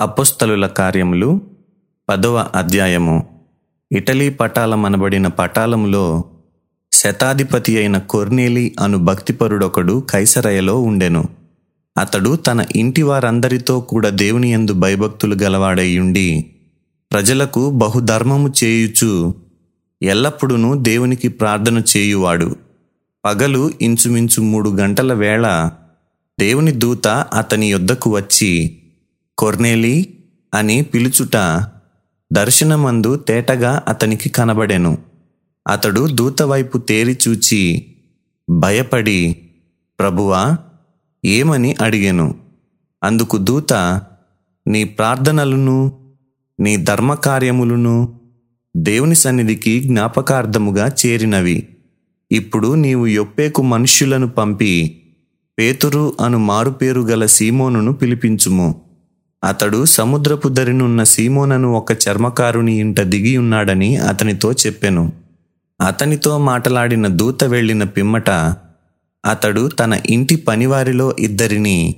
అపుస్తలుల కార్యములు పదవ అధ్యాయము. ఇటలీ పటాలమనబడిన పటాలములో శతాధిపతి అయిన కొర్నేలి అను భక్తిపరుడొకడు కైసరయలో ఉండెను. అతడు తన ఇంటి వారందరితో కూడా దేవుని యందు భయభక్తులు గలవాడయ్యుండి ప్రజలకు బహుధర్మము చేయుచు ఎల్లప్పుడూ దేవునికి ప్రార్థన చేయువాడు. పగలు ఇంచుమించు మూడు గంటల వేళ దేవుని దూత అతని యొద్దకు వచ్చి కొర్నేలి అని పిలుచుట దర్శనమందు తేటగా అతనికి కనబడెను. అతడు దూత వైపు చూచి భయపడి ప్రభువా ఏమని అడిగెను? అందుకు దూత నీ ప్రార్థనలను నీ ధర్మకార్యములను దేవుని సన్నిధికి జ్ఞాపకార్థముగా చేరినవి. ఇప్పుడు నీవు యొప్పేకు మనుష్యులను పంపి పేతురు అను మారుపేరు గల సీమోనును పిలిపించుము. అతడు సముద్రపు దరినున్న సీమోనను ఒక చర్మకారుని ఇంట దిగి ఉన్నాడని అతనితో చెప్పెను. అతనితో మాటలాడిన దూత వెళ్ళిన పిమ్మట అతడు తన ఇంటి పనివారిలో ఇద్దరిని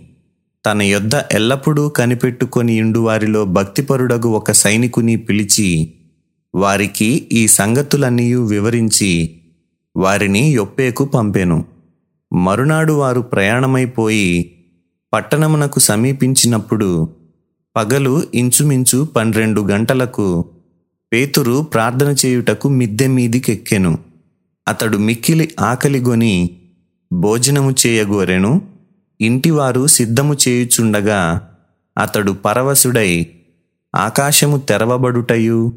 తన యొద్ద ఎల్లప్పుడూ కనిపెట్టుకొని ఇండువారిలో భక్తిపరుడగు ఒక సైనికుని పిలిచి వారికి ఈ సంగతులన్నీ వివరించి వారిని యొప్పేకు పంపెను. మరునాడు వారు ప్రయాణమైపోయి పట్టణమునకు సమీపించినప్పుడు పగలు ఇంచుమించు పన్నెండు గంటలకు పేతురు ప్రార్థన చేయుటకు మిద్దె మీదికెక్కెను. అతడు మిక్కిలి ఆకలిగొని భోజనము చేయగోరెను. ఇంటివారు సిద్ధము చేయుచుండగా అతడు పరవశుడై ఆకాశము తెరవబడుటయు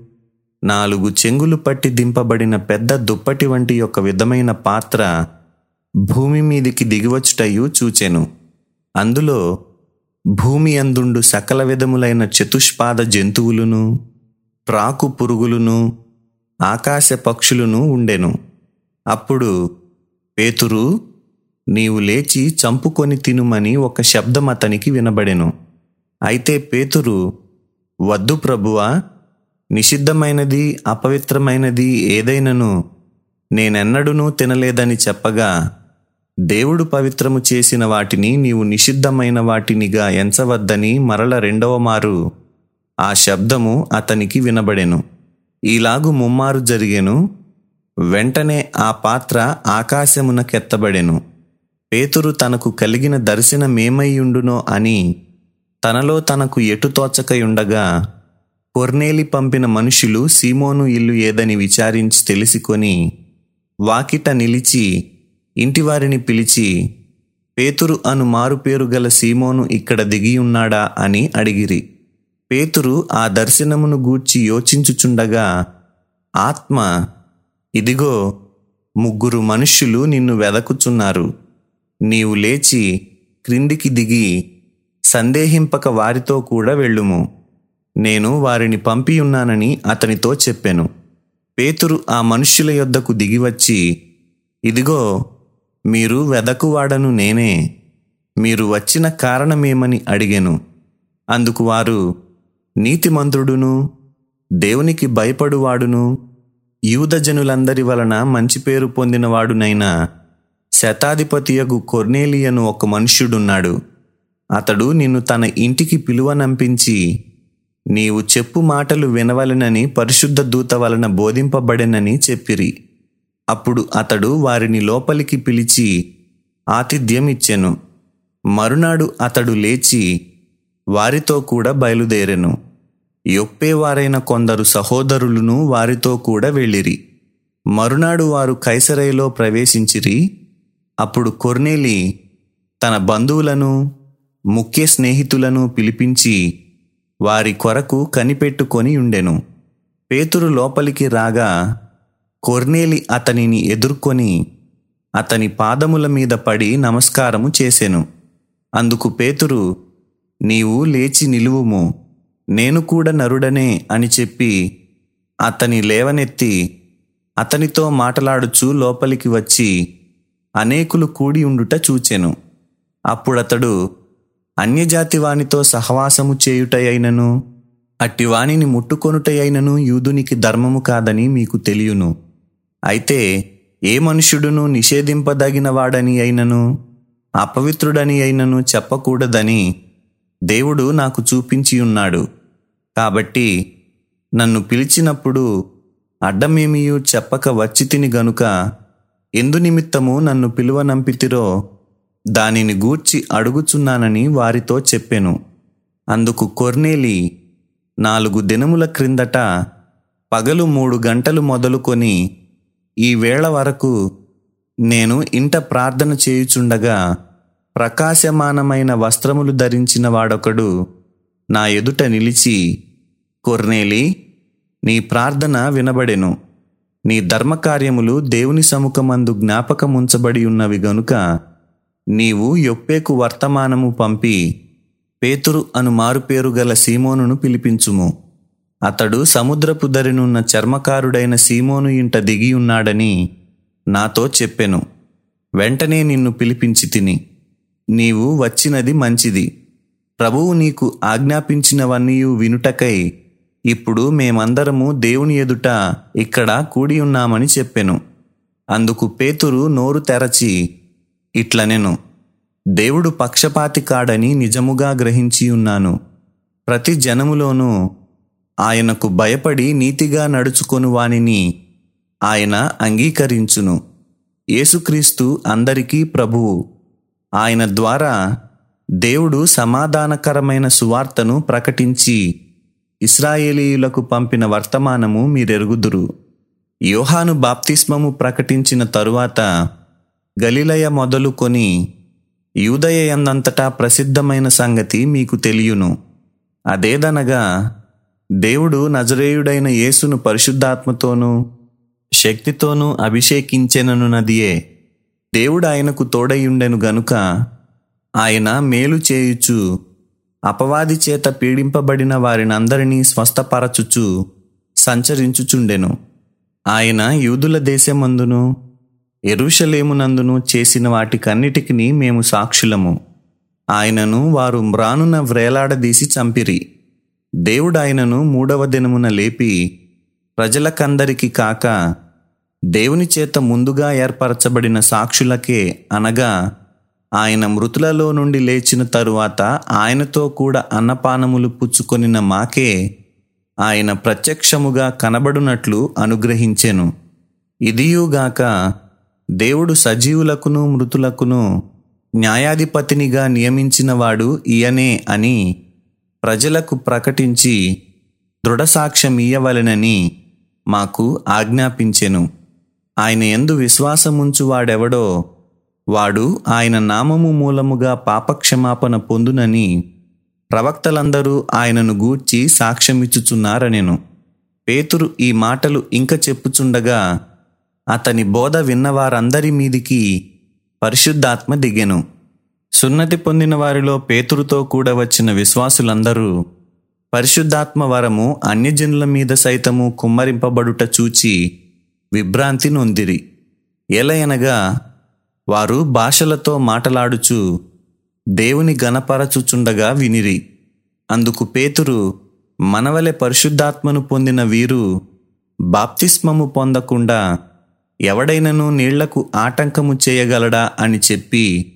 నాలుగు చెంగులు పట్టి దింపబడిన పెద్ద దుప్పటి వంటి ఒక విధమైన పాత్ర భూమి మీదికి దిగివచ్చుటయు చూచెను. అందులో భూమి అందుండు సకల విధములైన చతుష్పాద జంతువులను ప్రాకు పురుగులును ఆకాశ పక్షులను ఉండెను. అప్పుడు పేతురు నీవు లేచి చంపుకొని తినుమని ఒక శబ్దం అతనికి వినబడెను. అయితే పేతురు వద్దు ప్రభువా నిషిద్ధమైనది అపవిత్రమైనది ఏదైనను నేనెన్నడూనూ తినలేదని చెప్పగా దేవుడు పవిత్రము చేసిన వాటిని నీవు నిషిద్ధమైన వాటినిగా ఎంచవద్దని మరల రెండవ మారు ఆ శబ్దము అతనికి వినబడెను. ఈలాగు ముమ్మారు జరిగెను. వెంటనే ఆ పాత్ర ఆకాశమునకెత్తబడెను. పేతురు తనకు కలిగిన దర్శనమేమయ్యుండునో అని తనలో తనకు ఎటు తోచకయుండగా కొర్నేలి పంపిన మనుషులు సీమోను ఇల్లు ఏదని విచారించి తెలుసుకొని వాకిట నిలిచి ఇంటివారిని పిలిచి పేతురు అను మారుపేరు గల సీమోను ఇక్కడ దిగియున్నాడా అని అడిగిరి. పేతురు ఆ దర్శనమును గూర్చి యోచించుచుండగా ఆత్మ ఇదిగో ముగ్గురు మనుష్యులు నిన్ను వెదకుచున్నారు. నీవు లేచి క్రిందికి దిగి సందేహింపక వారితో కూడా వెళ్ళుము. నేను వారిని పంపియున్నానని అతనితో చెప్పాను. పేతురు ఆ మనుష్యుల యొద్దకు దిగివచ్చి ఇదిగో మీరు వెదకువాడను నేనే. మీరు వచ్చిన కారణమేమని అడిగెను. అందుకు వారు నీతిమంతుడును దేవునికి భయపడువాడును యూదజనులందరి వలన మంచి పేరు పొందినవాడునైన శతాధిపతియగు కొర్నేలియను ఒక మనుష్యుడున్నాడు. అతడు నిన్ను తన ఇంటికి పిలువనంపించి నీవు చెప్పు మాటలు వినవలెనని పరిశుద్ధ దూత వలన బోధింపబడెనని చెప్పిరి. అప్పుడు అతడు వారిని లోపలికి పిలిచి ఆతిథ్యం ఇచ్చెను. మరునాడు అతడు లేచి వారితో కూడా బయలుదేరెను. యొప్పేవారైన కొందరు సహోదరులను వారితో కూడా వెళ్ళిరి. మరునాడు వారు కైసరైలో ప్రవేశించిరి. అప్పుడు కొర్నేలి తన బంధువులను ముఖ్య స్నేహితులను పిలిపించి వారి కొరకు కనిపెట్టుకొని ఉండెను. పేతురు లోపలికి రాగా కొర్నేలి అతనిని ఎదుర్కొని అతని పాదముల మీద పడి నమస్కారము చేసెను. అందుకు పేతురు నీవు లేచి నిలువుము. నేను కూడా నరుడనే అని చెప్పి అతని లేవనెత్తి అతనితో మాటలాడుచు లోపలికి వచ్చి అనేకులు కూడి ఉండుట చూచెను. అప్పుడతడు అన్యజాతి వానితో సహవాసము చేయుటయైనను అట్టి వానిని ముట్టుకొనుటయైనను యూదునికి ధర్మము కాదని మీకు తెలియను. అయితే ఏ మనుష్యుడును నిషేధింపదగిన వాడని అయినను అపవిత్రుడని అయినను చెప్పకూడదని దేవుడు నాకు చూపించి ఉన్నాడు కాబట్టి నన్ను పిలిచినప్పుడు అడ్డమేమియూ చెప్పక వచ్చి తిని గనుక ఎందు నిమిత్తము నన్ను పిలువనంపితిరో దానిని గూర్చి అడుగుచున్నానని వారితో చెప్పెను. అందుకు కొర్నేలి నాలుగు దినముల క్రిందట పగలు మూడు గంటలు మొదలుకొని ఈ వేళ వరకు నేను ఇంట ప్రార్థన చేయుచుండగా ప్రకాశమానమైన వస్త్రములు ధరించిన వాడొకడు నా ఎదుట నిలిచి కొర్నేలి నీ ప్రార్థన వినబడెను. నీ ధర్మకార్యములు దేవుని సముఖమందు జ్ఞాపకముంచబడి ఉన్నవి గనుక నీవు యొప్పేకు వర్తమానము పంపి పేతురు అను మారుపేరు గల సీమోనును పిలిపించుము. అతడు సముద్రపు దరినున్న చర్మకారుడైన సీమోను ఇంట దిగి ఉన్నాడని నాతో చెప్పెను. వెంటనే నిన్ను పిలిపించి తిని. నీవు వచ్చినది మంచిది. ప్రభువు నీకు ఆజ్ఞాపించినవన్నీ వినుటకై ఇప్పుడు మేమందరము దేవుని ఎదుట ఇక్కడ కూడి ఉన్నామని చెప్పెను. అందుకు పేతురు నోరు తెరచి ఇట్లనెను. దేవుడు పక్షపాతి కాడని నిజముగా గ్రహించి ఉన్నాను. ప్రతి జనములోనూ ఆయనకు భయపడి నీతిగా నడుచుకొను వానిని ఆయన అంగీకరించును. యేసుక్రీస్తు అందరికీ ప్రభువు. ఆయన ద్వారా దేవుడు సమాధానకరమైన సువార్తను ప్రకటించి ఇస్రాయేలీయులకు పంపిన వర్తమానము మీరెరుగుదురు. యోహాను బాప్తిస్మము ప్రకటించిన తరువాత గలిలయ మొదలుకొని యూదయ ఎందంతటా ప్రసిద్ధమైన సంగతి మీకు తెలియను. అదేదనగా దేవుడు నజరేయుడైన యేసును పరిశుద్ధాత్మతోనూ శక్తితోనూ అభిషేకించెననున్నదియే. దేవుడు ఆయనకు తోడయుండెను గనుక ఆయన మేలు చేయుచు అపవాది చేత పీడింపబడిన వారినందరినీ స్వస్థపరచుచు సంచరించుచుండెను. ఆయన యూదుల దేశమందును ఎరుషలేమునందును చేసిన వాటికన్నిటికీ మేము సాక్షులము. ఆయనను వారు మ్రానున వ్రేలాడదీసి చంపిరి. దేవుడు ఆయనను మూడవ దినమున లేపి ప్రజలకందరికి కాక దేవుని చేత ముందుగా ఏర్పరచబడిన సాక్షులకే అనగా ఆయన మృతులలో నుండి లేచిన తరువాత ఆయనతో కూడా అన్నపానములు పుచ్చుకొనిన మాకే ఆయన ప్రత్యక్షముగా కనబడునట్లు అనుగ్రహించెను. ఇదియుగాక దేవుడు సజీవులకును మృతులకును న్యాయాధిపతినిగా నియమించినవాడు ఈయనే అని ప్రజలకు ప్రకటించి దృఢసాక్ష్యం ఇయ్యవలెనని మాకు ఆజ్ఞాపించెను. ఆయన ఎందు విశ్వాసముంచువాడెవడో వాడు ఆయన నామము మూలముగా పాపక్షమాపణ పొందునని ప్రవక్తలందరూ ఆయనను గూర్చి సాక్ష్యమిచ్చుచున్నారనెను. పేతురు ఈ మాటలు ఇంక చెప్పుచుండగా అతని బోధ విన్నవారందరి మీదికి పరిశుద్ధాత్మ దిగెను. సున్నతి పొందిన వారిలో పేతురుతో కూడా వచ్చిన విశ్వాసులందరూ పరిశుద్ధాత్మ వరము అన్యజనుల మీద సైతము కుమ్మరింపబడుట చూచి విభ్రాంతి నొందిరి. ఎలయనగా వారు భాషలతో మాటలాడుచు దేవుని గణపరచుచుండగా వినిరి. అందుకు పేతురు మనవలె పరిశుద్ధాత్మను పొందిన వీరు బాప్తిస్మము పొందకుండా ఎవడైనను నీళ్ళకు ఆటంకము చేయగలడా అని చెప్పి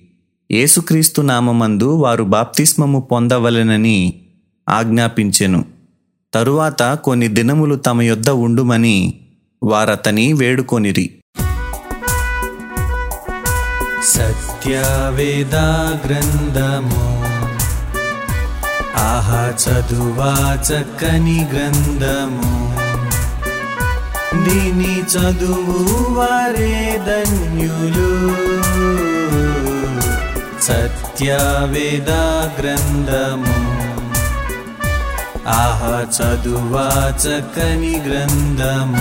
యేసుక్రీస్తు నామమందు వారు బాప్తిస్మము పొందవలెనని ఆజ్ఞాపించెను. తరువాత కొన్ని దినములు తమ యొద్ద ఉండుమని వారతని వేడుకొనిరి. సత్యవేదా గ్రంథము ఆహా చదువా చక్కని గ్రంథము దీని చదువు వారే ధన్యులు. त्यावेदाग्रन्थम् आह चदुवाचकनि ग्रन्थम्